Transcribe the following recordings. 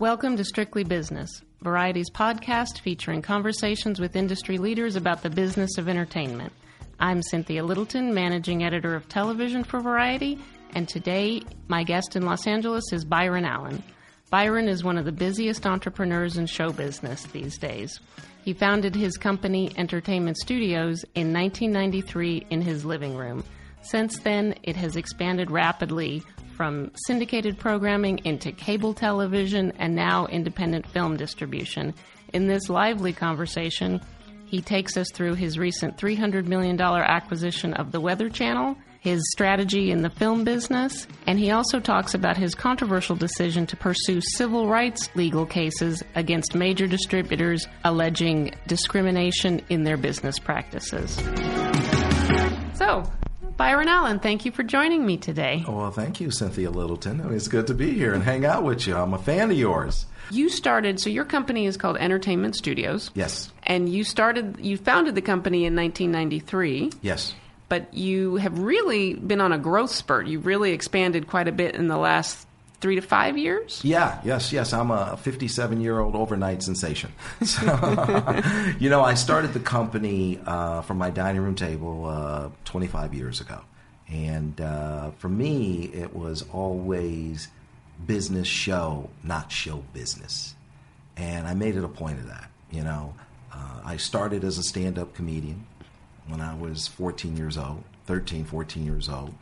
Welcome to Strictly Business, Variety's podcast featuring conversations with industry leaders about the business of entertainment. I'm Cynthia Littleton, managing editor of television for Variety, and today my guest in Los Angeles is Byron Allen. Byron is one of the busiest entrepreneurs in show business these days. He founded his company, Entertainment Studios, in 1993 in his living room. Since then, it has expanded rapidly from syndicated programming into cable television and now independent film distribution. In this lively conversation, he takes us through his recent $300 million acquisition of the Weather Channel his strategy in the film business, and he also talks about his controversial decision to pursue civil rights legal cases against major distributors alleging discrimination in their business practices. So, Byron Allen, thank you for joining me today. Oh, well, thank you, Cynthia Littleton. I mean, it's good to be here and hang out with you. I'm a fan of yours. You started, so your company is called Entertainment Studios. Yes. And you started, you founded the company in 1993. Yes but you have really been on a growth spurt. You've really expanded quite a bit in the last three to five years? Yeah, yes, yes. I'm a 57 year old overnight sensation. So, you know, I started the company uh, from my dining room table uh, 25 years ago. And uh, for me, it was always business show, not show business. And I made it a point of that. You know, uh, I started as a stand up comedian when I was 14 years old, 13, 14 years old.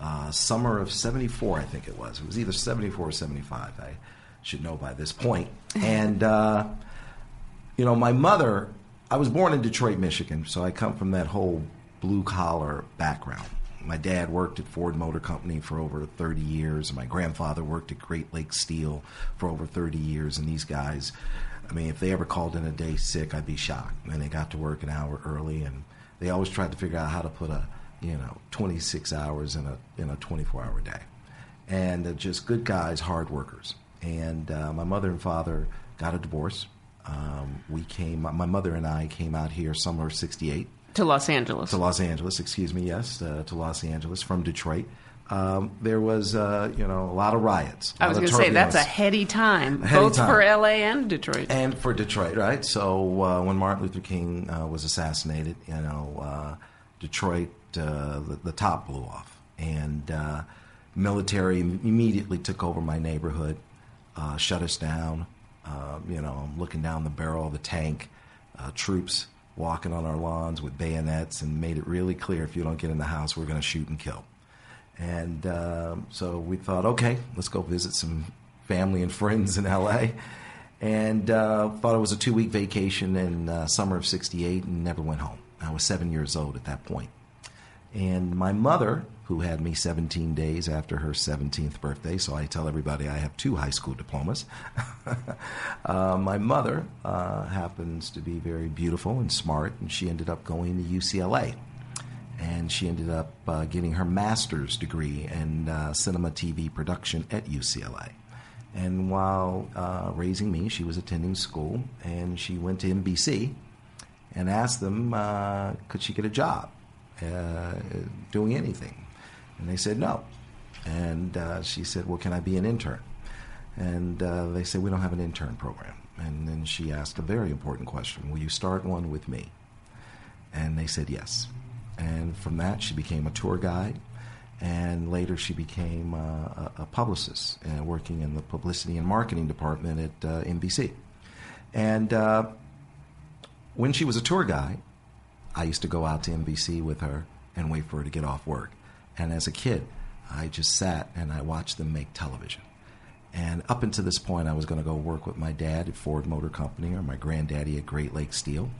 Uh, summer of 74, I think it was. It was either 74 or 75. I should know by this point. And, uh, you know, my mother, I was born in Detroit, Michigan, so I come from that whole blue collar background. My dad worked at Ford Motor Company for over 30 years. My grandfather worked at Great Lakes Steel for over 30 years. And these guys, I mean, if they ever called in a day sick, I'd be shocked. And they got to work an hour early and they always tried to figure out how to put a you know 26 hours in a in a 24 hour day, and they're just good guys, hard workers. And uh, my mother and father got a divorce. Um, we came. My mother and I came out here summer '68 to Los Angeles. To Los Angeles, excuse me. Yes, uh, to Los Angeles from Detroit um, there was, uh, you know, a lot of riots. I was going to say that's a heady time, a heady both time. for L.A. and Detroit, and for Detroit, right? So uh, when Martin Luther King uh, was assassinated, you know, uh, Detroit, uh, the, the, top blew off, and uh, military immediately took over my neighborhood, shut us down. you know, I'm looking down the barrel of the tank, troops walking on our lawns with bayonets, and made it really clear: if you don't get in the house, we're going to shoot and kill. And um, so we thought, okay, let's go visit some family and friends in LA. And uh, thought it was a two week vacation in uh, summer of 68 and never went home. I was seven years old at that point. And my mother, who had me 17 days after her 17th birthday, so I tell everybody I have two high school diplomas. uh, my mother uh, happens to be very beautiful and smart, and she ended up going to UCLA and she ended up uh, getting her master's degree in uh, cinema TV production at UCLA. And while uh, raising me, she was attending school, and she went to NBC and asked them, uh, could she get a job uh, doing anything? And they said no. And uh, she said, well, can I be an intern? And they said, we don't have an intern program. And then she asked a very important question Will you start one with me? And they said yes. And from that, she became a tour guide. And later, she became uh, a, a, publicist, uh, working in the publicity and marketing department at uh, NBC. And uh, when she was a tour guide, I used to go out to NBC with her and wait for her to get off work. And as a kid, I just sat and I watched them make television. And up until this point, I was going to go work with my dad at Ford Motor Company or my granddaddy at Great Lakes Steel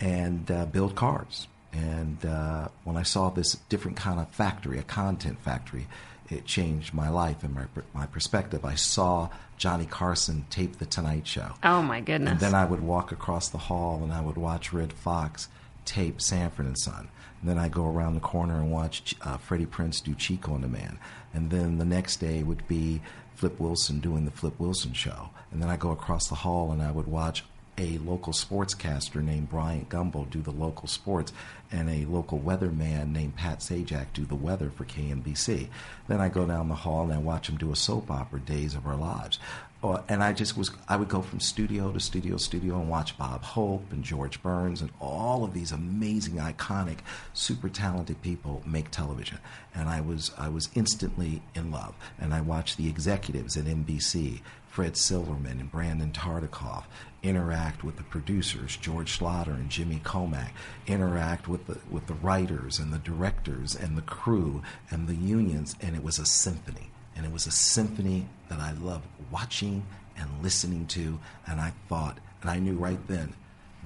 and uh, build cars. And uh, when I saw this different kind of factory, a content factory, it changed my life and my, my perspective. I saw Johnny Carson tape The Tonight Show. Oh, my goodness. And then I would walk across the hall and I would watch Redd Foxx tape Sanford and Son. And then I go around the corner and watch uh, Freddie Prinze do Chico and the Man. And then the next day would be Flip Wilson doing the Flip Wilson show. And then I go across the hall and I would watch a local sportscaster named Bryant Gumbel do the local sports, and a local weatherman named Pat Sajak do the weather for KNBC. Then I go down the hall and I watch him do a soap opera, Days of Our Lives. Or, and I just was, I would go from studio to studio, studio, and watch Bob Hope and George Burns and all of these amazing, iconic, super talented people make television. And I was, I was instantly in love. And I watched the executives at NBC, Fred Silverman and Brandon Tartikoff, interact with the producers, George Schlatter and Jimmy Komack, interact with the, with the writers and the directors and the crew and the unions, and it was a symphony and it was a symphony that I loved watching and listening to. And I thought, and I knew right then,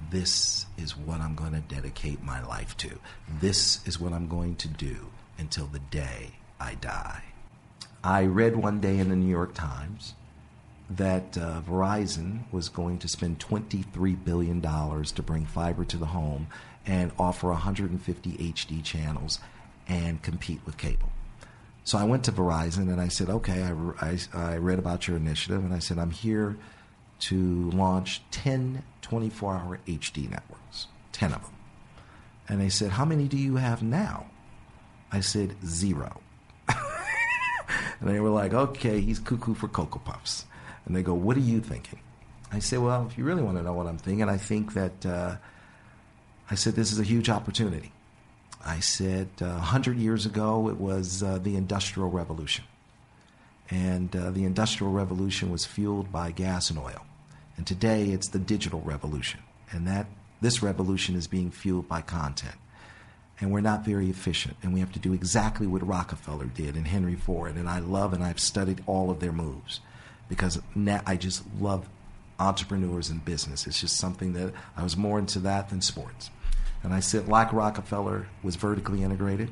this is what I'm going to dedicate my life to. This is what I'm going to do until the day I die. I read one day in the New York Times that uh, Verizon was going to spend $23 billion to bring fiber to the home and offer 150 HD channels and compete with cable. So I went to Verizon and I said, okay, I, I, I, read about your initiative and I said, I'm here to launch 10 24 hour HD networks, 10 of them. And they said, how many do you have now? I said, zero. and they were like, okay, he's cuckoo for Cocoa Puffs. And they go, what are you thinking? I said, well, if you really want to know what I'm thinking, I think that, uh, I said, this is a huge opportunity. I said, uh, 100 years ago, it was uh, the Industrial Revolution. And uh, the Industrial Revolution was fueled by gas and oil. And today, it's the digital revolution. And that this revolution is being fueled by content. And we're not very efficient. And we have to do exactly what Rockefeller did and Henry Ford. And I love and I've studied all of their moves because I just love entrepreneurs and business. It's just something that I was more into that than sports. And I said, like Rockefeller was vertically integrated,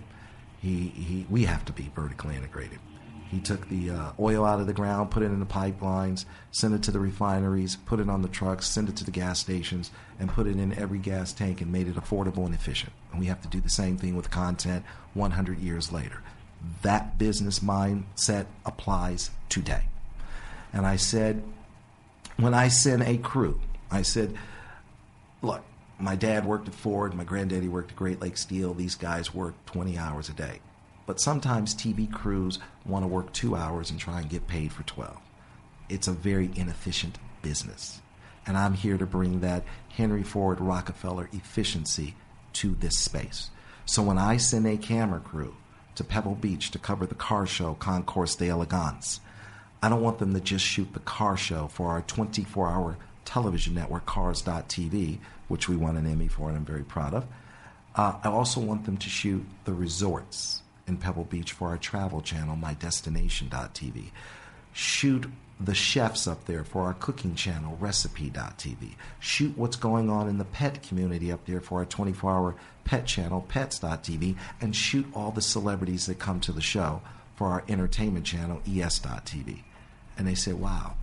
he, he, we have to be vertically integrated. He took the uh, oil out of the ground, put it in the pipelines, sent it to the refineries, put it on the trucks, sent it to the gas stations, and put it in every gas tank and made it affordable and efficient. And we have to do the same thing with content 100 years later. That business mindset applies today. And I said, when I send a crew, I said, look, my dad worked at Ford, my granddaddy worked at Great Lakes Steel. These guys work 20 hours a day. But sometimes TV crews want to work two hours and try and get paid for 12. It's a very inefficient business. And I'm here to bring that Henry Ford Rockefeller efficiency to this space. So when I send a camera crew to Pebble Beach to cover the car show Concours d'Elegance, I don't want them to just shoot the car show for our 24 hour television network, Cars.tv, which we won an Emmy for and I'm very proud of. Uh, I also want them to shoot the resorts in Pebble Beach for our travel channel, MyDestination.tv. Shoot the chefs up there for our cooking channel, Recipe.tv. Shoot what's going on in the pet community up there for our 24 hour pet channel, Pets.tv. And shoot all the celebrities that come to the show for our entertainment channel, ES.tv. And they say, wow,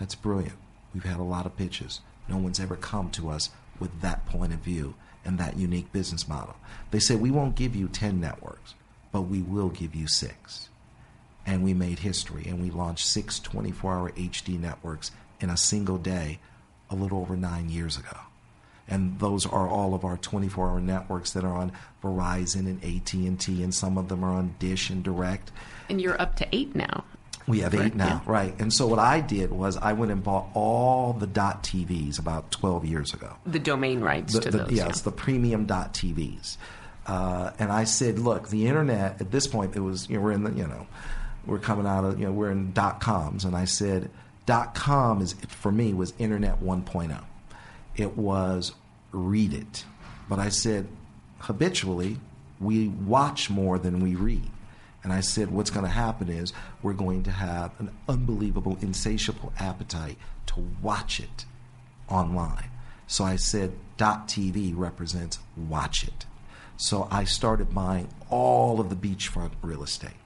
that's brilliant. We've had a lot of pitches. No one's ever come to us with that point of view and that unique business model. They say, we won't give you 10 networks, but we will give you six. And we made history and we launched six 24 hour HD networks in a single day a little over nine years ago. And those are all of our 24 hour networks that are on Verizon and AT&T and some of them are on Dish and Direct. And you're up to eight now. We have eight now, yeah. right? And so what I did was I went and bought all the dot TVs about 12 years ago. The domain rights the, to the, those. Yes, yeah. the premium dot TVs. Uh, and I said, look, the internet at this point it was you know we're in the you know we're coming out of you know we're in dot coms, and I said dot com is for me was internet 1.0. It was read it, but I said habitually we watch more than we read. And I said, what's going to happen is we're going to have an unbelievable, insatiable appetite to watch it online. So I said, .tv represents watch it. So I started buying all of the beachfront real estate.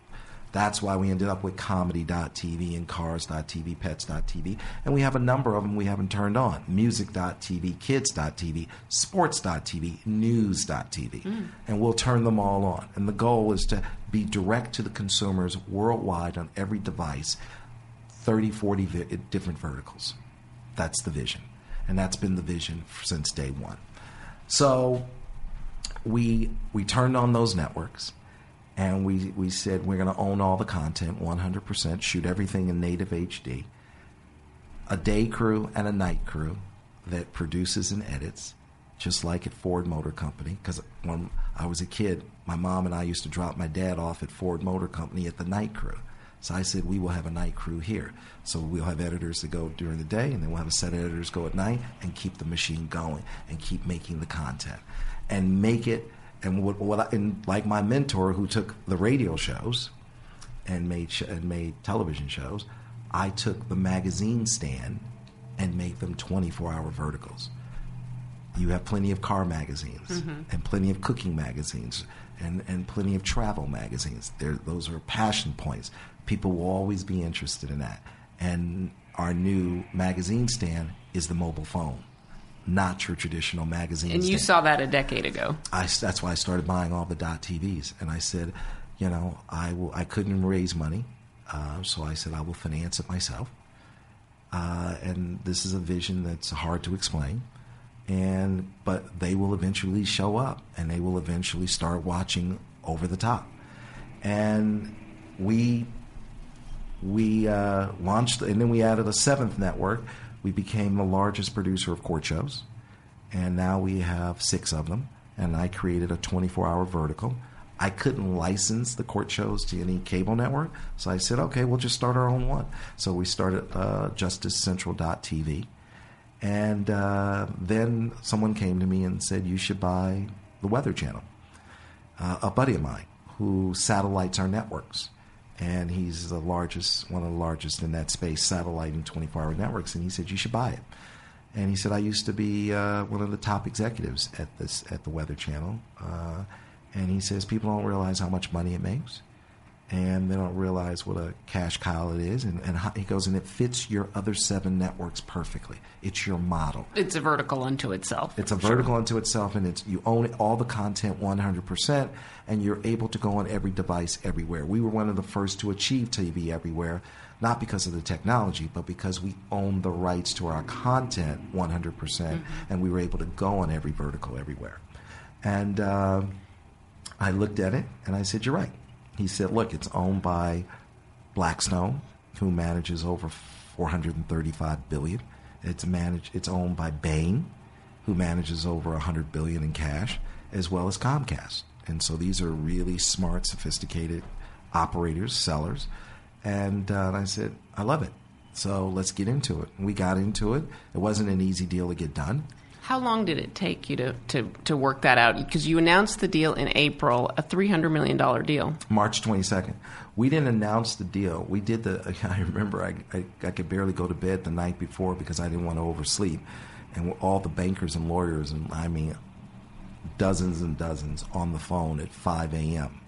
That's why we ended up with comedy.tv and cars.tv, pets.tv, and we have a number of them we haven't turned on. Music.tv, kids.tv, sports.tv, news.tv. Mm. And we'll turn them all on. And the goal is to be direct to the consumers worldwide on every device, 30, 40 vi- different verticals. That's the vision. And that's been the vision since day one. So we we turned on those networks and we, we said we're going to own all the content 100%, shoot everything in native HD. a day crew and a night crew that produces and edits, just like at Ford Motor Company. Because when I was a kid, my mom and I used to drop my dad off at Ford Motor Company at the night crew. So I said, we will have a night crew here. So we'll have editors that go during the day, and then we'll have a set of editors go at night and keep the machine going and keep making the content and make it. And what, what I, and like my mentor who took the radio shows and made sh- and made television shows, I took the magazine stand and made them 24-hour verticals. You have plenty of car magazines Mm-hmm. and plenty of cooking magazines and, and plenty of travel magazines. There, those are passion points. People will always be interested in that. And our new magazine stand is the mobile phone, not your traditional magazine. And you saw that a decade ago. I, that's why I started buying all the dot TVs. And I said, you know, I will. I couldn't raise money, uh, so I said I will finance it myself. Uh, and this is a vision that's hard to explain. And but they will eventually show up, and they will eventually start watching over the top. And we we uh, launched, and then we added a seventh network. We became the largest producer of court shows, and now we have six of them. And I created a 24 hour vertical. I couldn't license the court shows to any cable network, so I said, okay, we'll just start our own one. So we started uh, JusticeCentral.tv. And uh, then someone came to me and said, you should buy the Weather Channel. Uh, a buddy of mine who satellites our networks and he's the largest, one of the largest in that space, satellite and 24-hour networks. And he said you should buy it. And he said I used to be uh, one of the top executives at this at the Weather Channel. Uh, and he says people don't realize how much money it makes, and they don't realize what a cash cow it is. And, and how, he goes and it fits your other seven networks perfectly. It's your model. It's a vertical unto itself. It's a vertical unto itself, and it's you own it, all the content 100%, and you're able to go on every device everywhere. We were one of the first to achieve TV everywhere, not because of the technology, but because we own the rights to our content 100%, percent and we were able to go on every vertical everywhere. And uh, I looked at it, and I said, "You're right." He said, "Look, it's owned by Blackstone, who manages over 435 billion. It's managed. It's owned by Bain, who manages over 100 billion in cash, as well as Comcast. And so these are really smart, sophisticated operators, sellers. And, uh, and I said, I love it. So let's get into it. We got into it. It wasn't an easy deal to get done. How long did it take you to, to, to work that out? Because you announced the deal in April, a $300 million deal. March 22nd. We didn't announce the deal. We did the. I remember I, I, I could barely go to bed the night before because I didn't want to oversleep, and all the bankers and lawyers and I mean, dozens and dozens on the phone at 5 a.m.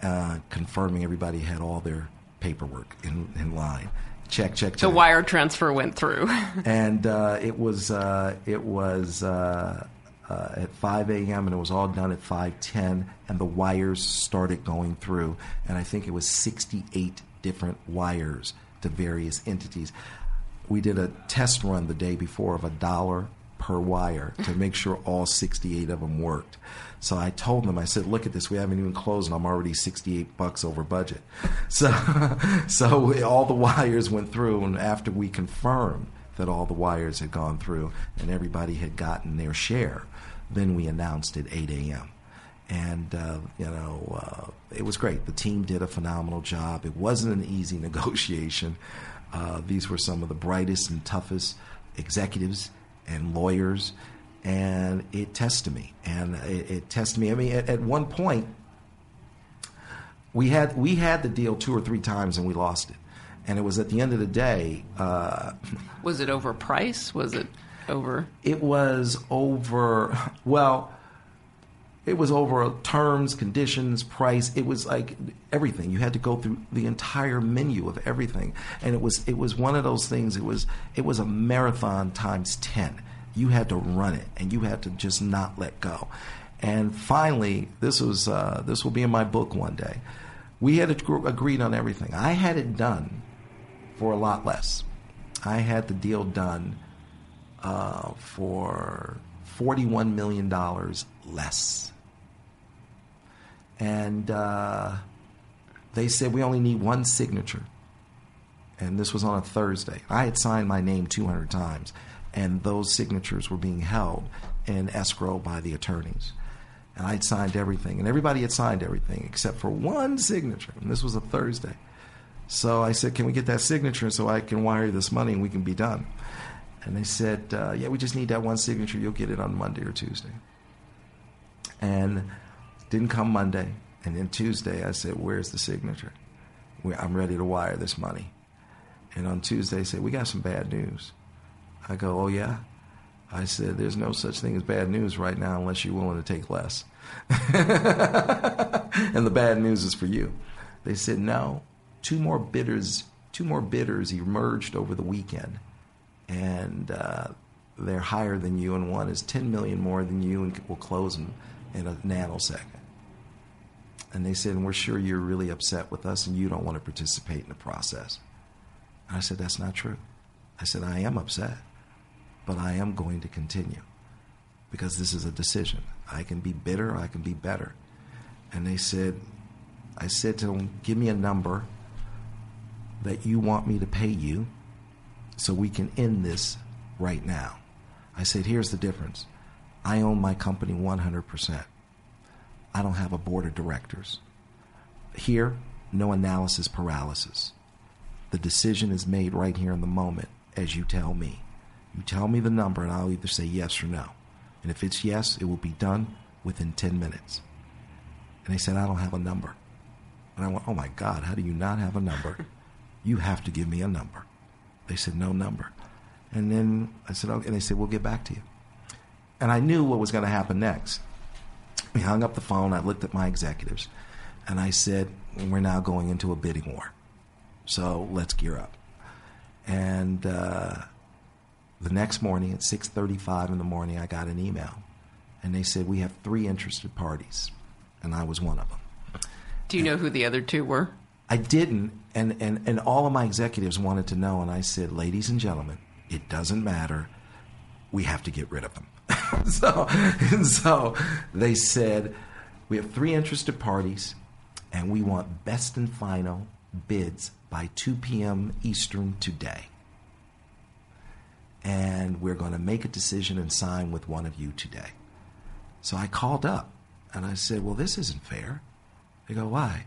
Uh, confirming everybody had all their paperwork in, in line. Check, check, check. The wire transfer went through. and uh, it was uh, it was uh, uh, at 5 a.m. and it was all done at 5:10, and the wires started going through, and I think it was 68 different wires to various entities. We did a test run the day before of a dollar per wire to make sure all 68 of them worked. So I told them, I said, "Look at this. We haven't even closed, and I'm already 68 bucks over budget." So, so all the wires went through, and after we confirmed that all the wires had gone through and everybody had gotten their share, then we announced at 8 a.m. And uh, you know, uh, it was great. The team did a phenomenal job. It wasn't an easy negotiation. Uh, these were some of the brightest and toughest executives and lawyers and it tested me. And it, it tested me. I mean, at, at, one point, we had we had the deal two or three times and we lost it. And it was at the end of the day. Uh, was it over price? Was it over? It was over. Well, it was over terms, conditions, price. It was like everything. You had to go through the entire menu of everything, and it was it was one of those things. It was it was a marathon times ten you had to run it and you had to just not let go. And finally, this was uh, this will be in my book one day. We had agreed on everything. I had it done for a lot less. I had the deal done uh, for forty-one million dollars less, and uh, they said we only need one signature. And this was on a Thursday. I had signed my name 200 times, and those signatures were being held in escrow by the attorneys. And I had signed everything, and everybody had signed everything except for one signature. And this was a Thursday. So I said, Can we get that signature so I can wire this money and we can be done? And they said, uh, Yeah, we just need that one signature. You'll get it on Monday or Tuesday. And didn't come Monday. And then Tuesday, I said, Where's the signature? I'm ready to wire this money. And on Tuesday, they said, We got some bad news. I go, Oh, yeah? I said, There's no such thing as bad news right now unless you're willing to take less. and the bad news is for you. They said, No. Two more bidders, two more bidders emerged over the weekend. And uh, they're higher than you, and one is 10 million more than you and will close in, in a nanosecond. And they said, we're sure you're really upset with us and you don't want to participate in the process. And I said, that's not true. I said, I am upset, but I am going to continue because this is a decision. I can be bitter, I can be better. And they said, I said to them, give me a number that you want me to pay you so we can end this right now. I said, here's the difference. I own my company 100%. I don't have a board of directors. Here, no analysis paralysis. The decision is made right here in the moment as you tell me. You tell me the number, and I'll either say yes or no. And if it's yes, it will be done within 10 minutes. And they said, I don't have a number. And I went, Oh my God, how do you not have a number? you have to give me a number. They said, No number. And then I said, Okay. And they said, We'll get back to you. And I knew what was going to happen next. We hung up the phone. I looked at my executives and I said, We're now going into a bidding war. So let's gear up. And uh, the next morning at 6:35 in the morning, I got an email, and they said we have three interested parties, and I was one of them. Do you know who the other two were? I didn't, and, and, and all of my executives wanted to know, and I said, ladies and gentlemen, it doesn't matter. We have to get rid of them. so, and so they said, we have three interested parties, and we want best and final bids by 2 p.m. Eastern today. And we're going to make a decision and sign with one of you today. So I called up and I said, Well, this isn't fair. They go, Why?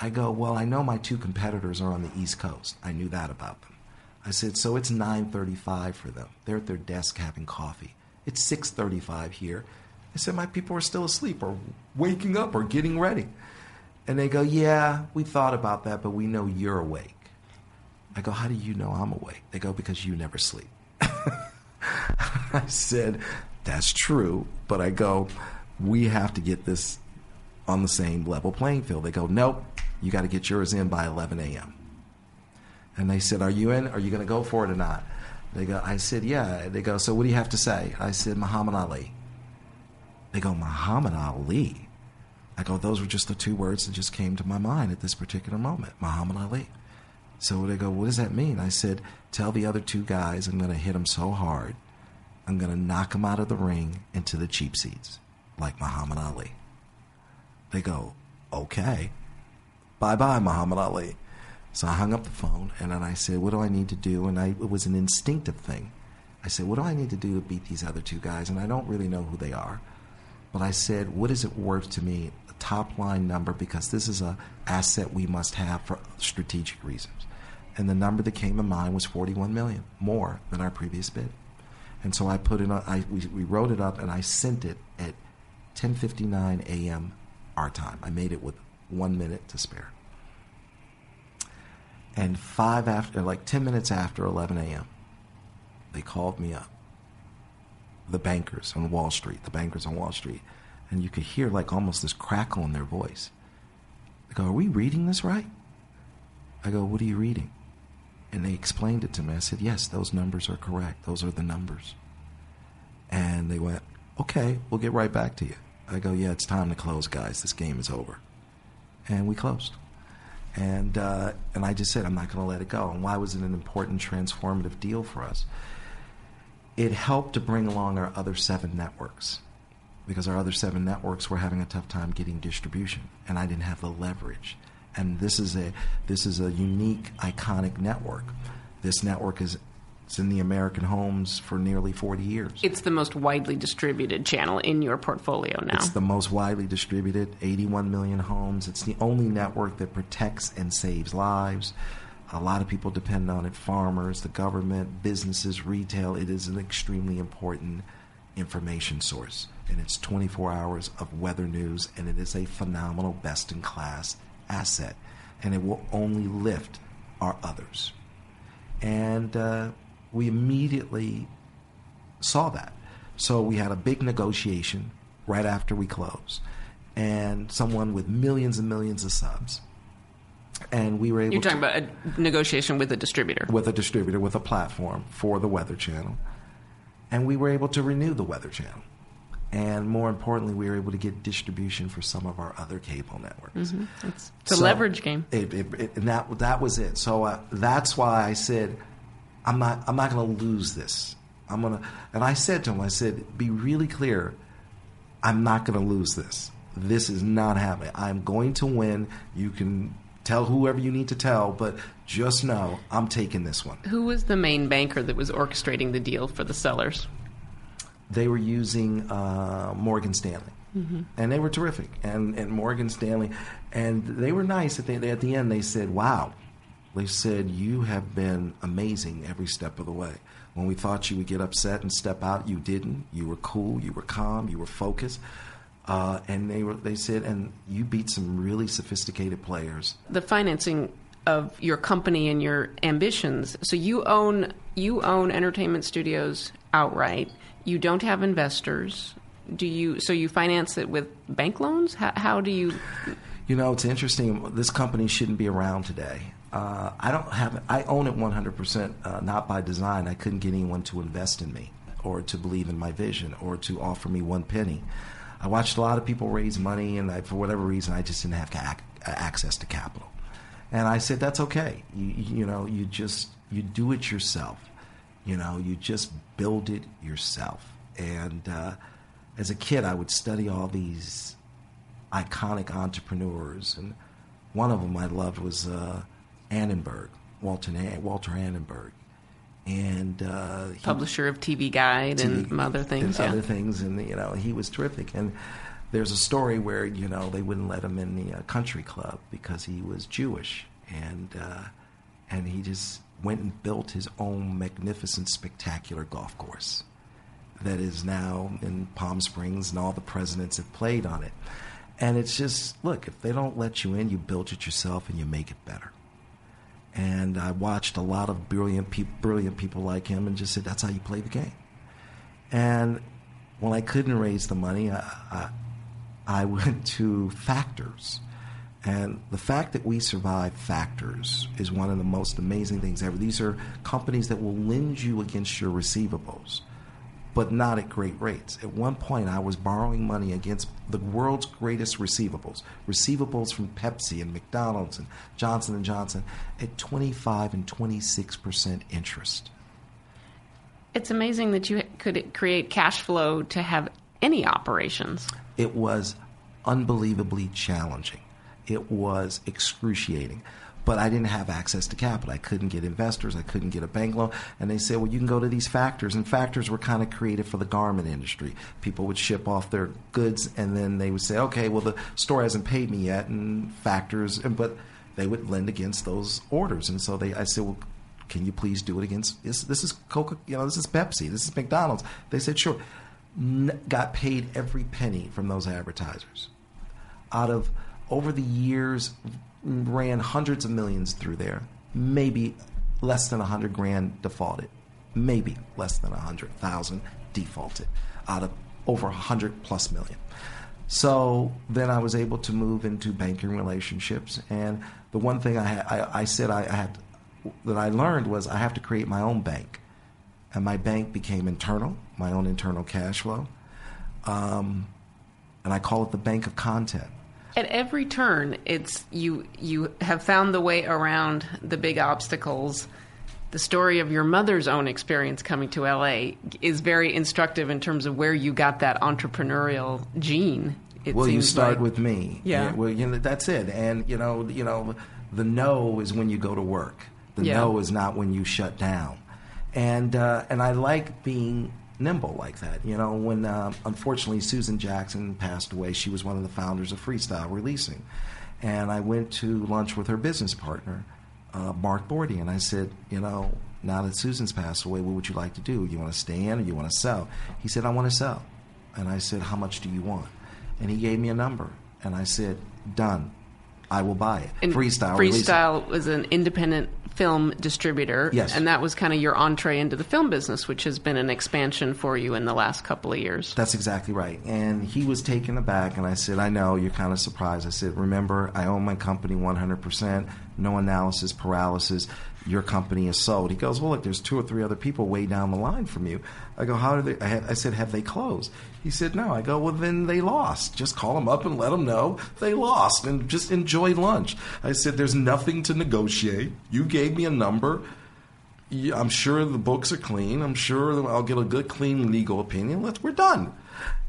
I go, Well, I know my two competitors are on the East Coast. I knew that about them. I said, So it's 9:35 for them. They're at their desk having coffee. It's 6:35 here. I said, My people are still asleep or waking up or getting ready. And they go, Yeah, we thought about that, but we know you're awake. I go, How do you know I'm awake? They go, Because you never sleep. I said, That's true. But I go, We have to get this on the same level playing field. They go, Nope, you got to get yours in by 11 a.m. And they said, Are you in? Are you going to go for it or not? They go, I said, Yeah. They go, So what do you have to say? I said, Muhammad Ali. They go, Muhammad Ali. I go, those were just the two words that just came to my mind at this particular moment Muhammad Ali. So they go, what does that mean? I said, tell the other two guys I'm going to hit them so hard, I'm going to knock them out of the ring into the cheap seats, like Muhammad Ali. They go, okay. Bye bye, Muhammad Ali. So I hung up the phone and then I said, what do I need to do? And I, it was an instinctive thing. I said, what do I need to do to beat these other two guys? And I don't really know who they are. But I said, what is it worth to me a top line number because this is an asset we must have for strategic reasons. And the number that came to mind was 41 million, more than our previous bid. And so I put it on, I, we, we wrote it up and I sent it at 10:59 a.m. our time. I made it with one minute to spare. And five after, like 10 minutes after 11 a.m., they called me up. The bankers on Wall Street, the bankers on Wall Street, and you could hear like almost this crackle in their voice. They go, Are we reading this right? I go, What are you reading? And they explained it to me. I said, Yes, those numbers are correct. Those are the numbers. And they went, Okay, we'll get right back to you. I go, Yeah, it's time to close, guys. This game is over. And we closed. And, uh, and I just said, I'm not going to let it go. And why was it an important transformative deal for us? It helped to bring along our other seven networks because our other seven networks were having a tough time getting distribution, and I didn't have the leverage. and this is a this is a unique, iconic network. This network is it's in the American homes for nearly 40 years. It's the most widely distributed channel in your portfolio now. It's the most widely distributed, 81 million homes. It's the only network that protects and saves lives. A lot of people depend on it farmers, the government, businesses, retail. It is an extremely important information source. And it's 24 hours of weather news, and it is a phenomenal, best in class asset. And it will only lift our others. And uh, we immediately saw that. So we had a big negotiation right after we closed, and someone with millions and millions of subs. And we were able You're talking to, about a negotiation with a distributor. with a distributor, with a platform for the Weather Channel. And we were able to renew the Weather Channel. And more importantly, we were able to get distribution for some of our other cable networks. It's, it's a leverage game. It, it, it, and that that was it. So uh, that's why I said, I'm not I'm not going to lose this. I'm gonna. And I said to him, I said, be really clear. I'm not going to lose this. This is not happening. I'm going to win. You can tell whoever you need to tell, but just know I'm taking this one. Who was the main banker that was orchestrating the deal for the sellers? they were using uh, Morgan Stanley, and they were terrific. And and Morgan Stanley, and they were nice. At the at the end, they said, "Wow," they said, "You have been amazing every step of the way." When we thought you would get upset and step out, you didn't. You were cool. You were calm. You were focused. Uh, and they were. They said, and you beat some really sophisticated players. The financing of your company and your ambitions. So you own you own entertainment studios outright. You don't have investors. Do you? So you finance it with bank loans? How, how do you? You know, it's interesting. This company shouldn't be around today. Uh, I don't have. I own it 100%, uh, not by design. I couldn't get anyone to invest in me, or to believe in my vision, or to offer me one penny. I watched a lot of people raise money, and I, for whatever reason, I just didn't have ca- access to capital. And I said, "That's okay. You, you know, you just you do it yourself. You know, you just build it yourself." And uh, as a kid, I would study all these iconic entrepreneurs, and one of them I loved was uh, Annenberg, Walter Walter Annenberg, and uh, he, Publisher of TV Guide and TV some other things. and yeah. other things, and you know he was terrific. And there's a story where you know they wouldn't let him in the uh, country club because he was Jewish, and uh, and he just went and built his own magnificent, spectacular golf course that is now in Palm Springs, and all the presidents have played on it. And it's just look, if they don't let you in, you build it yourself and you make it better. And I watched a lot of brilliant, pe- brilliant people like him, and just said that's how you play the game. And when I couldn't raise the money, I, I, I went to factors. And the fact that we survive factors is one of the most amazing things ever. These are companies that will lend you against your receivables, but not at great rates. At one point, I was borrowing money against the world's greatest receivables, receivables from Pepsi and McDonald's and Johnson and Johnson, at 25 and 26 percent interest. It's amazing that you could create cash flow to have any operations. It was unbelievably challenging. It was excruciating. But I didn't have access to capital. I couldn't get investors. I couldn't get a bank loan. And they said, well, you can go to these factors. And factors were kind of created for the garment industry. People would ship off their goods, and then they would say, okay, well, the store hasn't paid me yet. And factors, and, but they would lend against those orders. And so they, I said, well, can you please do it against this? This is Coca, you know, this is Pepsi, this is McDonald's. They said, sure. N- got paid every penny from those advertisers. Out of over the years, ran hundreds of millions through there. Maybe less than a hundred grand defaulted. Maybe less than a hundred thousand defaulted out of over a hundred plus million. So then I was able to move into banking relationships, and the one thing I, ha- I, I said I, I had that I learned was I have to create my own bank, and my bank became internal, my own internal cash flow, um, and I call it the bank of content. At every turn, it's you you have found the way around the big obstacles. The story of your mother's own experience coming to LA is very instructive in terms of where you got that entrepreneurial gene. It well, you start like. with me. Yeah. Well, you know, that's it. And you know, you know, the no is when you go to work. The Yeah. no is not when you shut down. And uh, and I like being nimble like that. You know, when uh, unfortunately Susan Jackson passed away, she was one of the founders of Freestyle Releasing, and I went to lunch with her business partner, uh, Mark Borde, and I said, you know, now that Susan's passed away, what would you like to do? You want to stay in or you want to sell? He said, I want to sell. And I said, how much do you want? And he gave me a number, and I said, done. I will buy it. And Freestyle. Releasing. Freestyle was an independent film distributor. Yes. And that was kind of your entree into the film business, which has been an expansion for you in the last couple of years. That's exactly right. And he was taken aback, and I said, I know, you're kind of surprised. I said, Remember, I own my company 100%, no analysis paralysis. Your company is sold. He goes, Well, look, there's two or three other people way down the line from you. I go, How do they? I, I said, Have they closed? He said, No. I go, Well, then they lost. Just call them up and let them know they lost and just enjoy lunch. I said, There's nothing to negotiate. You gave me a number. I'm sure the books are clean. I'm sure I'll get a good, clean legal opinion. Let's, we're done.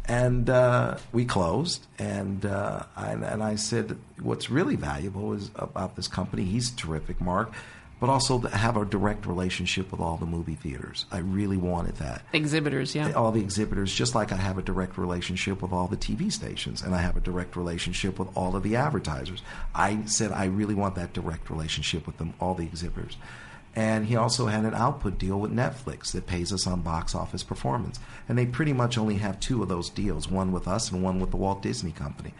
And uh, we closed, and, uh, I, and I said, what's really valuable is about this company. He's terrific, Mark, but also to have a direct relationship with all the movie theaters. I really wanted that Exhibitors, yeah. all the exhibitors, just like I have a direct relationship with all the TV stations, and I have a direct relationship with all of the advertisers. I said I really want that direct relationship with them, all the exhibitors. And he also had an output deal with Netflix that pays us on box office performance. And they pretty much only have two of those deals, one with us and one with the Walt Disney Company.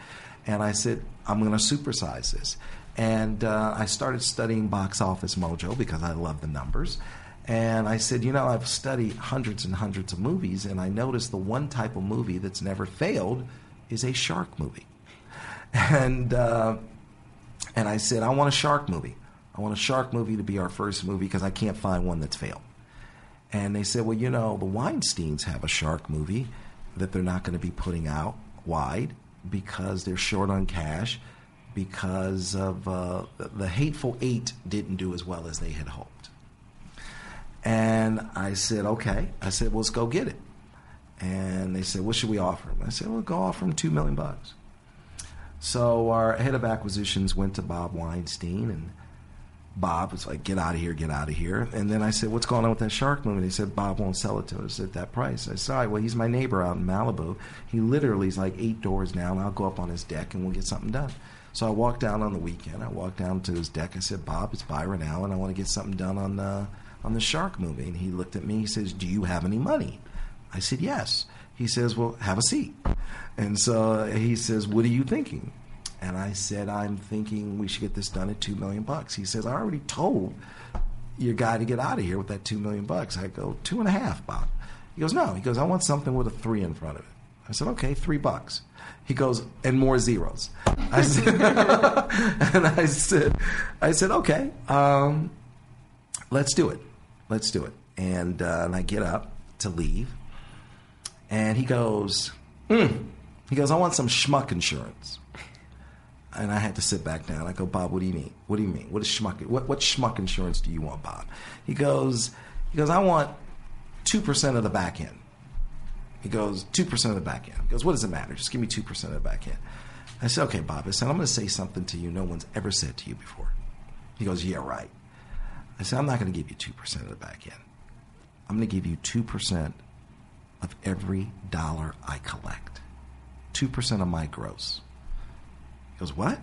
And I said, I'm going to supersize this. And uh, I started studying Box Office Mojo because I love the numbers. And I said, you know, I've studied hundreds and hundreds of movies, and I noticed the one type of movie that's never failed is a shark movie. And uh, and I said, I want a shark movie. I want a shark movie to be our first movie because I can't find one that's failed. And they said, well, you know, the Weinsteins have a shark movie that they're not going to be putting out wide because they're short on cash because of uh, the, Hateful Eight didn't do as well as they had hoped. And I said, okay. I said, well, let's go get it. And they said, what should we offer him? I said, well, go offer him two million bucks. So our head of acquisitions went to Bob Weinstein, and Bob was like, "Get out of here, get out of here." And then I said, "What's going on with that shark movie?" They said, "Bob won't sell it to us at that price." I said, "All right, well, he's my neighbor out in Malibu. He literally is like eight doors down. I'll go up on his deck and we'll get something done." So I walked down on the weekend. I walked down to his deck. I said, "Bob, it's Byron Allen. I want to get something done on the on the shark movie." And he looked at me. He says, "Do you have any money?" I said, "Yes." He says, "Well, have a seat." And so he says, "What are you thinking?" And I said, I'm thinking we should get this done at two million bucks. He says, I already told your guy to get out of here with that two million bucks. I go, two and a half, Bob. He goes, no. He goes, I want something with a three in front of it. I said, okay, three bucks. He goes, and more zeros. I said, and I said, I said, okay, um, let's do it. Let's do it. And, uh, and I get up to leave, and he goes, mm. he goes, I want some schmuck insurance and I had to sit back down. I go, Bob, what do you mean? What do you mean? What is schmuck? What, what schmuck insurance do you want, Bob? He goes, he goes, I want two percent of the back end. He goes, two percent of the back end. He goes, what does it matter? Just give me two percent of the back end. I said, okay, Bob. I said, I'm going to say something to you no one's ever said to you before. He goes, yeah, right. I said, I'm not going to give you two percent of the back end. I'm going to give you two percent of every dollar I collect. Two percent of my gross. He goes, What?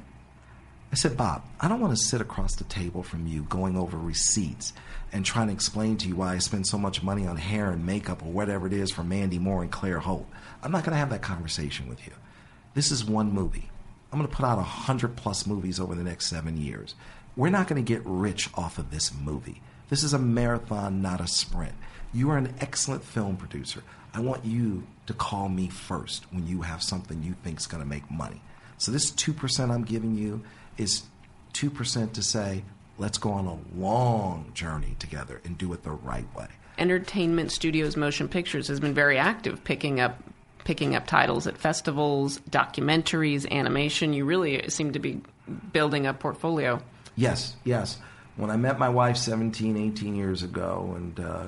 I said, Bob, I don't want to sit across the table from you going over receipts and trying to explain to you why I spend so much money on hair and makeup or whatever it is for Mandy Moore and Claire Holt. I'm not going to have that conversation with you. This is one movie. I'm going to put out a hundred plus movies over the next seven years. We're not going to get rich off of this movie. This is a marathon, not a sprint. You are an excellent film producer. I want you to call me first when you have something you think is going to make money. So this 2% I'm giving you is 2% to say, let's go on a long journey together and do it the right way. Entertainment Studios Motion Pictures has been very active picking up picking up titles at festivals, documentaries, animation. You really seem to be building a portfolio. Yes, yes. When I met my wife 17, 18 years ago, and uh,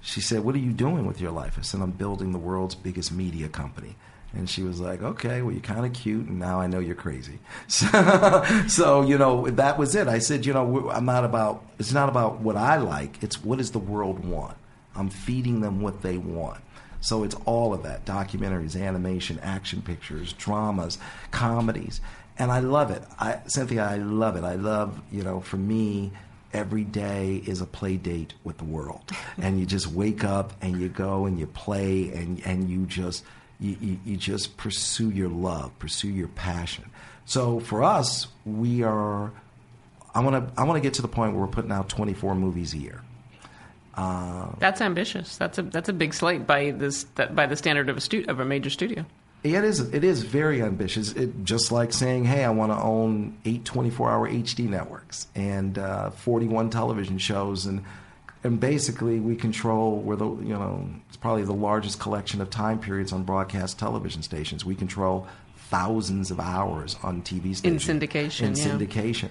she said, What are you doing with your life? I said, I'm building the world's biggest media company. And she was like, okay, well, you're kind of cute, and now I know you're crazy. So, so, you know, that was it. I said, you know, I'm not about, it's not about what I like, it's what does the world want? I'm feeding them what they want. So it's all of that documentaries, animation, action pictures, dramas, comedies. And I love it. I, Cynthia, I love it. I love, you know, for me, every day is a play date with the world. and you just wake up and you go and you play and, and you just you, you, you just pursue your love, pursue your passion. So for us, we are I want to I want to get to the point where we're putting out 24 movies a year. Uh, that's ambitious. That's a that's a big slate by this by the standard of a stu- of a major studio. It is it is very ambitious. It, just like saying, "Hey, I want to own eight 24-hour HD networks and uh, 41 television shows and and basically we control we're the you know it's probably the largest collection of time periods on broadcast television stations. We control thousands of hours on TV stations in syndication. In yeah. syndication.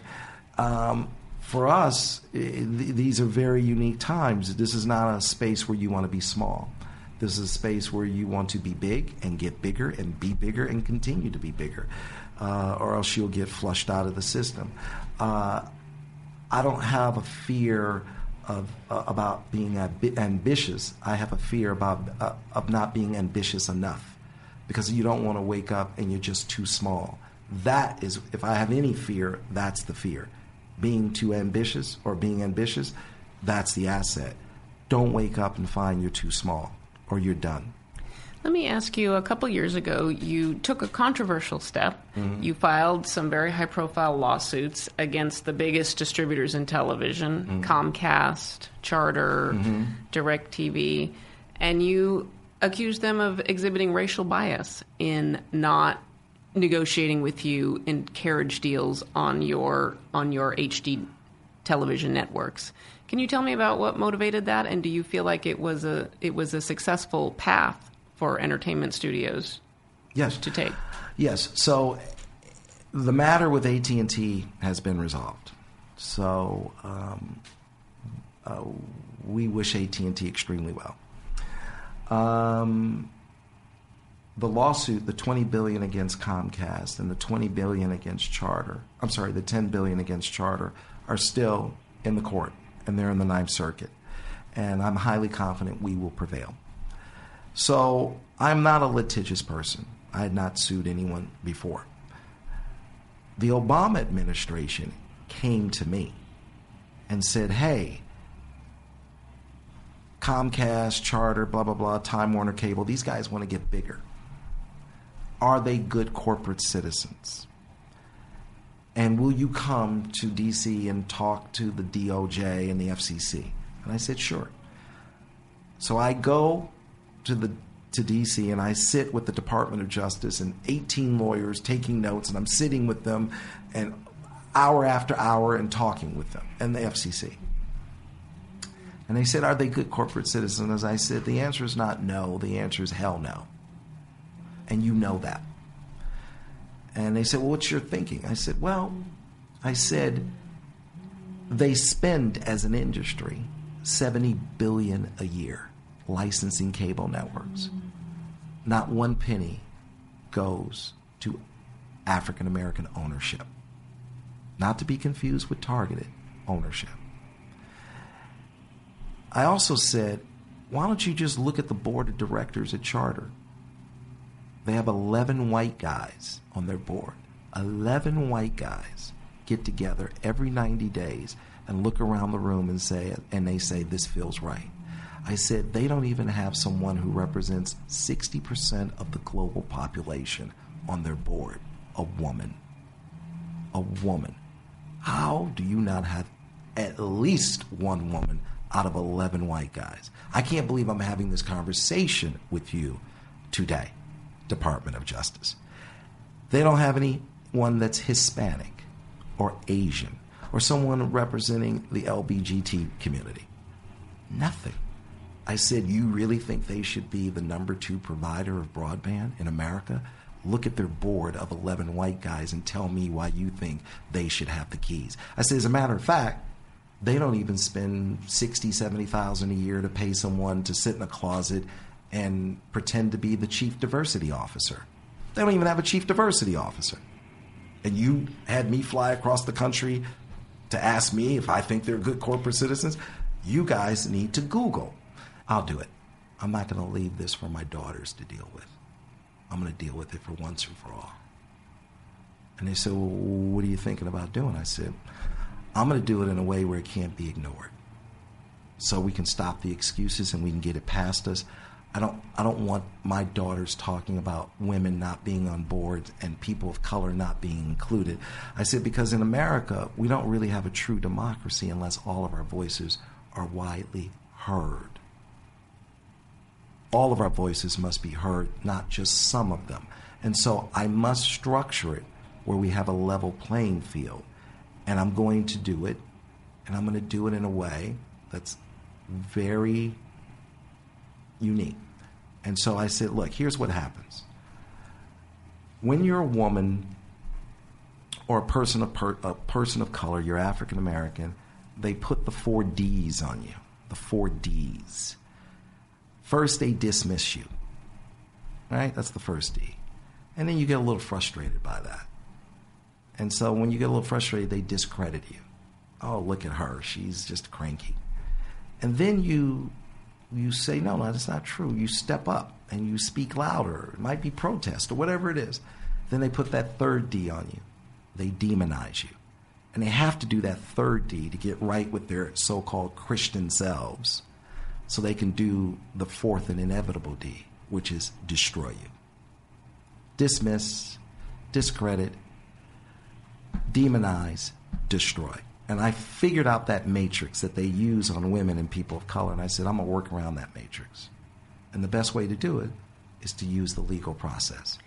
Um, for us, these are very unique times. This is not a space where you want to be small. This is a space where you want to be big and get bigger and be bigger and continue to be bigger, uh, or else you'll get flushed out of the system. Uh, I don't have a fear of uh, about being ab- ambitious. I have a fear about uh, of not being ambitious enough because you don't want to wake up and you're just too small. That is, if I have any fear, that's the fear. Being too ambitious or being ambitious, that's the asset. Don't wake up and find you're too small or you're done. Let me ask you a couple years ago, you took a controversial step. Mm-hmm. You filed some very high profile lawsuits against the biggest distributors in television mm-hmm. Comcast, Charter, mm-hmm. DirecTV, and you accused them of exhibiting racial bias in not negotiating with you in carriage deals on your on your HD television networks. Can you tell me about what motivated that and do you feel like it was a it was a successful path for entertainment studios yes. to take. Yes. So the matter with AT and T has been resolved. So um, uh, we wish AT and T extremely well. Um, the lawsuit, the 20 billion against Comcast and the 20 billion against Charter, I'm sorry, the 10 billion against Charter are still in the court and they're in the Ninth Circuit. And I'm highly confident we will prevail. So I'm not a litigious person. I had not sued anyone before. The Obama administration came to me and said, hey, Comcast, Charter, blah, blah, blah, Time Warner Cable, these guys want to get bigger. Are they good corporate citizens? And will you come to DC and talk to the DOJ and the FCC? And I said, sure. So I go to the to DC and I sit with the Department of Justice and 18 lawyers taking notes and I'm sitting with them and hour after hour and talking with them and the FCC. And they said, Are they good corporate citizens? I said, the answer is not no, the answer is hell no. And you know that. And they said, Well, what's your thinking? I said, Well, I said, they spend as an industry 70 billion a year licensing cable networks. Not one penny goes to African American ownership. Not to be confused with targeted ownership. I also said, why don't you just look at the board of directors at Charter? They have 11 white guys on their board. 11 white guys get together every 90 days and look around the room and say and they say this feels right. I said they don't even have someone who represents 60% of the global population on their board a woman. A woman. How do you not have at least one woman out of 11 white guys? I can't believe I'm having this conversation with you today, Department of Justice. They don't have anyone that's Hispanic or Asian or someone representing the LBGT community. Nothing. I said, You really think they should be the number two provider of broadband in America? Look at their board of 11 white guys and tell me why you think they should have the keys. I said, As a matter of fact, they don't even spend 60, 70,000 a year to pay someone to sit in a closet and pretend to be the chief diversity officer. They don't even have a chief diversity officer. And you had me fly across the country to ask me if I think they're good corporate citizens. You guys need to Google. I'll do it. I'm not going to leave this for my daughters to deal with. I'm going to deal with it for once and for all. And they said, Well, what are you thinking about doing? I said, I'm going to do it in a way where it can't be ignored. So we can stop the excuses and we can get it past us. I don't I don't want my daughters talking about women not being on boards and people of color not being included. I said because in America we don't really have a true democracy unless all of our voices are widely heard. All of our voices must be heard, not just some of them. And so I must structure it where we have a level playing field. And I'm going to do it, and I'm going to do it in a way that's very unique. And so I said, look, here's what happens. When you're a woman or a person of, per, a person of color, you're African American, they put the four D's on you. The four D's. First, they dismiss you. Right? That's the first D. And then you get a little frustrated by that. And so when you get a little frustrated, they discredit you. Oh, look at her. She's just cranky. And then you you say, no, no, that's not true. You step up and you speak louder. It might be protest or whatever it is. Then they put that third D on you. They demonize you. And they have to do that third D to get right with their so called Christian selves so they can do the fourth and inevitable D, which is destroy you. Dismiss, discredit, demonize, destroy. And I figured out that matrix that they use on women and people of color. And I said, I'm going to work around that matrix. And the best way to do it is to use the legal process.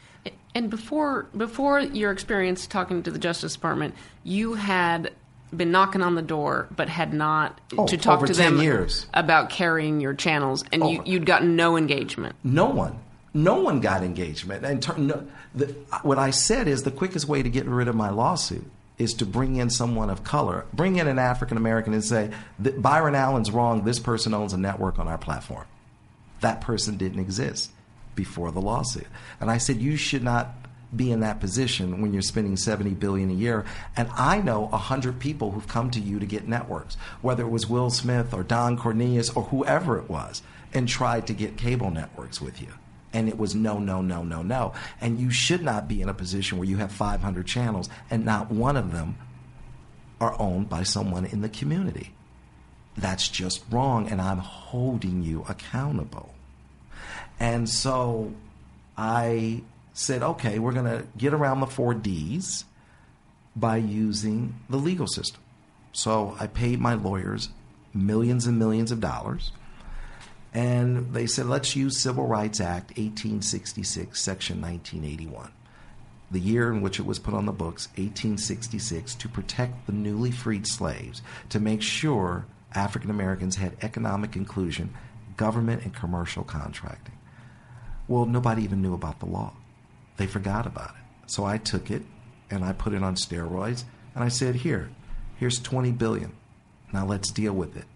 And before before your experience talking to the Justice Department, you had been knocking on the door, but had not oh, to talk to them years. about carrying your channels, and you, would gotten no engagement. No one, no one got engagement. And ter- no, the, what I said is the quickest way to get rid of my lawsuit is to bring in someone of color, bring in an African American and say, Byron Allen's wrong, this person owns a network on our platform. That person didn't exist before the lawsuit. And I said, you should not be in that position when you're spending 70 billion a year and i know 100 people who've come to you to get networks whether it was will smith or don cornelius or whoever it was and tried to get cable networks with you and it was no, no, no, no, no. And you should not be in a position where you have 500 channels and not one of them are owned by someone in the community. That's just wrong, and I'm holding you accountable. And so I said, okay, we're going to get around the four D's by using the legal system. So I paid my lawyers millions and millions of dollars and they said, let's use Civil Rights Act 1866, Section 1981, the year in which it was put on the books, 1866, to protect the newly freed slaves, to make sure African Americans had economic inclusion, government and commercial contracting. Well, nobody even knew about the law. They forgot about it. So I took it and I put it on steroids and I said, here, here's 20 billion. Now let's deal with it.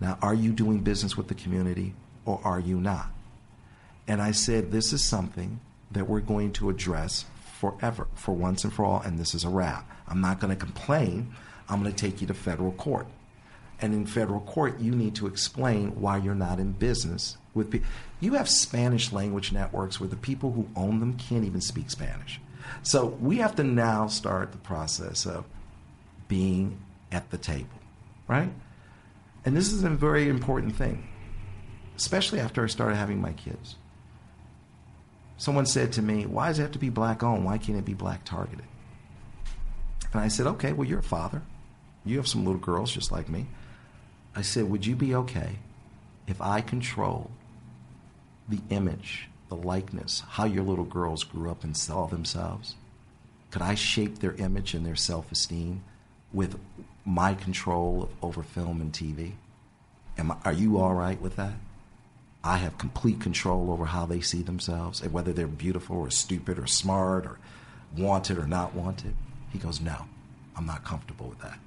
Now, are you doing business with the community or are you not? And I said, this is something that we're going to address forever, for once and for all, and this is a wrap. I'm not going to complain. I'm going to take you to federal court. And in federal court, you need to explain why you're not in business with people. You have Spanish language networks where the people who own them can't even speak Spanish. So we have to now start the process of being at the table, right? And this is a very important thing, especially after I started having my kids. Someone said to me, Why does it have to be black owned? Why can't it be black targeted? And I said, Okay, well, you're a father. You have some little girls just like me. I said, Would you be okay if I control the image, the likeness, how your little girls grew up and saw themselves? Could I shape their image and their self esteem with my control over film and TV? Am I, are you all right with that? I have complete control over how they see themselves and whether they're beautiful or stupid or smart or wanted or not wanted. He goes, No, I'm not comfortable with that.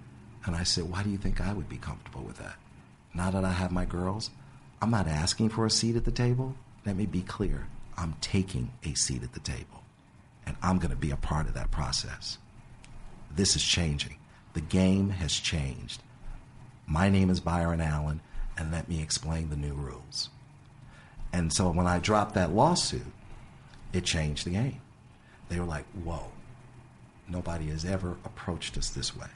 And I said, Why do you think I would be comfortable with that? Now that I have my girls, I'm not asking for a seat at the table. Let me be clear I'm taking a seat at the table. and I'm going to be a part of that process. This is changing. The game has changed. My name is Byron Allen, and let me explain the new rules. And so when I dropped that lawsuit, it changed the game. They were like, whoa, nobody has ever approached us this way.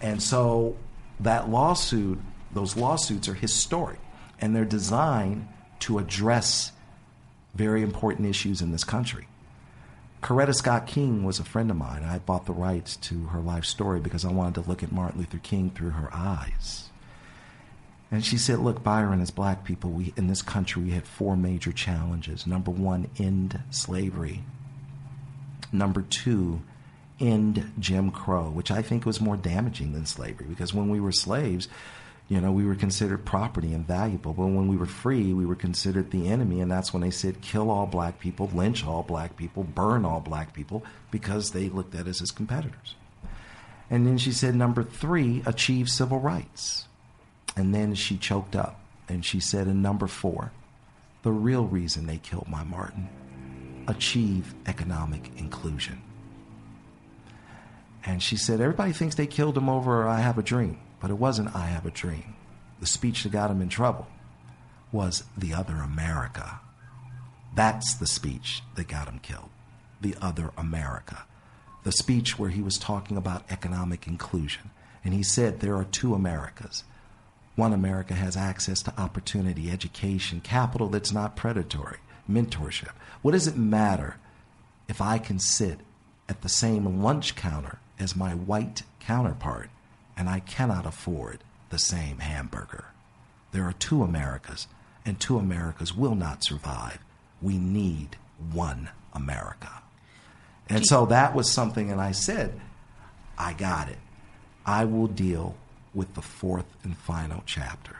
And so that lawsuit, those lawsuits are historic, and they're designed to address very important issues in this country. Coretta Scott King was a friend of mine. I bought the rights to her life story because I wanted to look at Martin Luther King through her eyes. And she said, Look, Byron, as black people, we, in this country, we had four major challenges. Number one, end slavery. Number two, end Jim Crow, which I think was more damaging than slavery because when we were slaves, you know, we were considered property and valuable. But when we were free, we were considered the enemy. And that's when they said, kill all black people, lynch all black people, burn all black people, because they looked at us as competitors. And then she said, number three, achieve civil rights. And then she choked up and she said, and number four, the real reason they killed my Martin, achieve economic inclusion. And she said, everybody thinks they killed him over I Have a Dream. But it wasn't I Have a Dream. The speech that got him in trouble was The Other America. That's the speech that got him killed. The Other America. The speech where he was talking about economic inclusion. And he said there are two Americas. One America has access to opportunity, education, capital that's not predatory, mentorship. What does it matter if I can sit at the same lunch counter as my white counterpart and I cannot afford the same hamburger. There are two Americas, and two Americas will not survive. We need one America. And so that was something, and I said, I got it. I will deal with the fourth and final chapter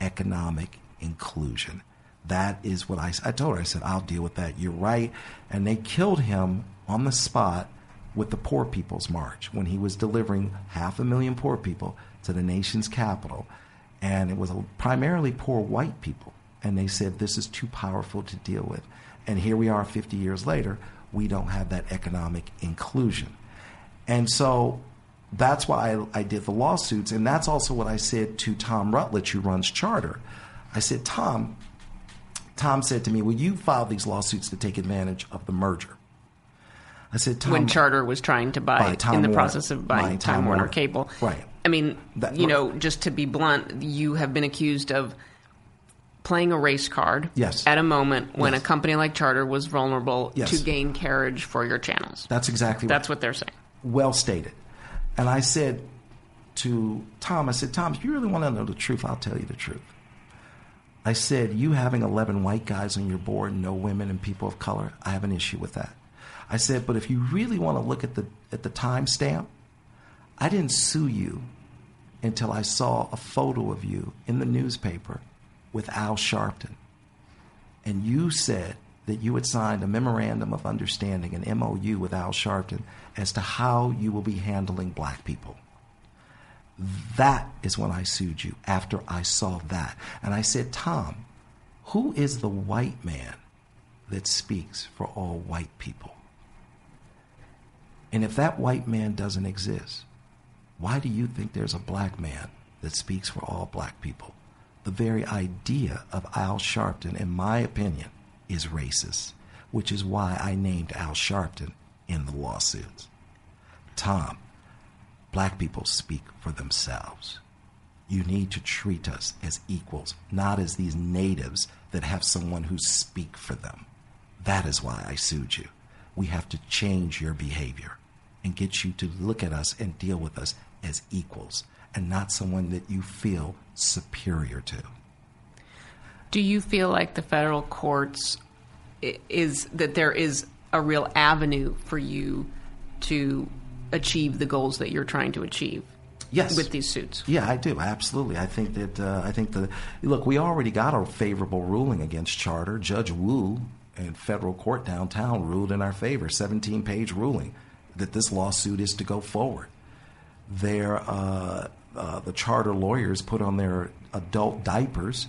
economic inclusion. That is what I, I told her. I said, I'll deal with that. You're right. And they killed him on the spot with the Poor People's March when he was delivering half a million poor people to the nation's capital. And it was primarily poor white people. And they said, this is too powerful to deal with. And here we are 50 years later, we don't have that economic inclusion. And so that's why I, I, did the lawsuits. And that's also what I said to Tom Rutledge, who runs Charter. I said, Tom, Tom said to me, Well, you filed these lawsuits to take advantage of the merger. I said, Tom, when Charter was trying to buy, buy in the Warner, process of buying Time, Time Warner, Warner, Cable. Right. I mean, that, you know, just to be blunt, you have been accused of playing a race card yes. at a moment when yes. a company like Charter was vulnerable yes. to gain carriage for your channels. That's exactly That's right. what they're saying. Well stated. And I said to Tom, I said, Tom, if you really want to know the truth, I'll tell you the truth. I said, you having 11 white guys on your board, no women and people of color, I have an issue with that. I said, but if you really want to look at the at the timestamp, I didn't sue you until I saw a photo of you in the newspaper with Al Sharpton. And you said that you had signed a memorandum of understanding, an MOU with Al Sharpton, as to how you will be handling black people. That is when I sued you, after I saw that. And I said, Tom, who is the white man that speaks for all white people? And if that white man doesn't exist, why do you think there's a black man that speaks for all black people? The very idea of Al Sharpton, in my opinion, is racist, which is why I named Al Sharpton in the lawsuits. Tom, black people speak for themselves. You need to treat us as equals, not as these natives that have someone who speak for them. That is why I sued you. We have to change your behavior and get you to look at us and deal with us as equals and not someone that you feel superior to. Do you feel like the federal courts is that there is a real avenue for you to achieve the goals that you're trying to achieve? Yes. With these suits. Yeah, I do. Absolutely. I think that uh, I think the look. We already got a favorable ruling against Charter. Judge Wu in federal court downtown ruled in our favor. 17 page ruling that this lawsuit is to go forward. Their, uh, uh, the charter lawyers put on their adult diapers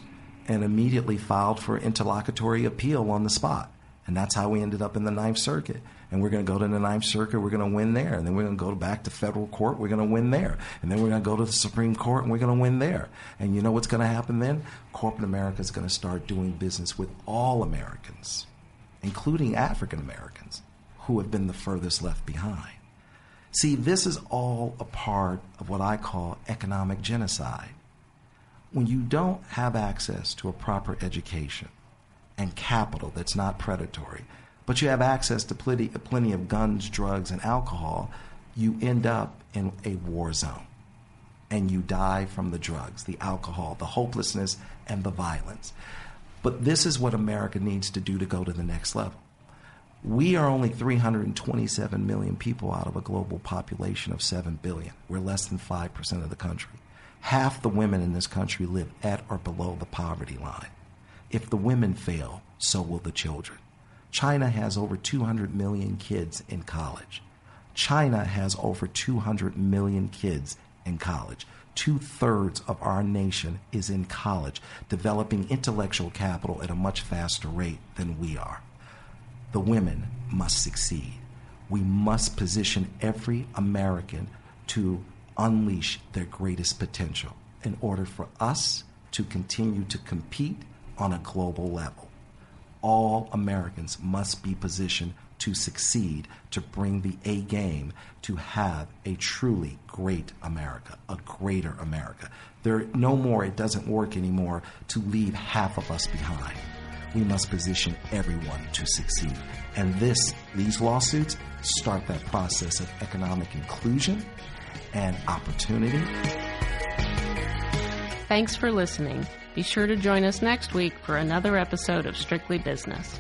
and immediately filed for interlocutory appeal on the spot. And that's how we ended up in the Ninth Circuit. And we're going to go to the Ninth Circuit, we're going to win there. And then we're going to go back to federal court, we're going to win there. And then we're going to go to the Supreme Court, and we're going to win there. And you know what's going to happen then? Corporate America is going to start doing business with all Americans, including African Americans, who have been the furthest left behind. See, this is all a part of what I call economic genocide. When you don't have access to a proper education, and capital that's not predatory, but you have access to plenty, plenty of guns, drugs, and alcohol, you end up in a war zone. And you die from the drugs, the alcohol, the hopelessness, and the violence. But this is what America needs to do to go to the next level. We are only 327 million people out of a global population of 7 billion. We're less than 5% of the country. Half the women in this country live at or below the poverty line. If the women fail, so will the children. China has over 200 million kids in college. China has over 200 million kids in college. Two thirds of our nation is in college, developing intellectual capital at a much faster rate than we are. The women must succeed. We must position every American to unleash their greatest potential in order for us to continue to compete on a global level. All Americans must be positioned to succeed, to bring the A game, to have a truly great America, a greater America. There no more, it doesn't work anymore to leave half of us behind. We must position everyone to succeed. And this, these lawsuits start that process of economic inclusion and opportunity. Thanks for listening. Be sure to join us next week for another episode of Strictly Business.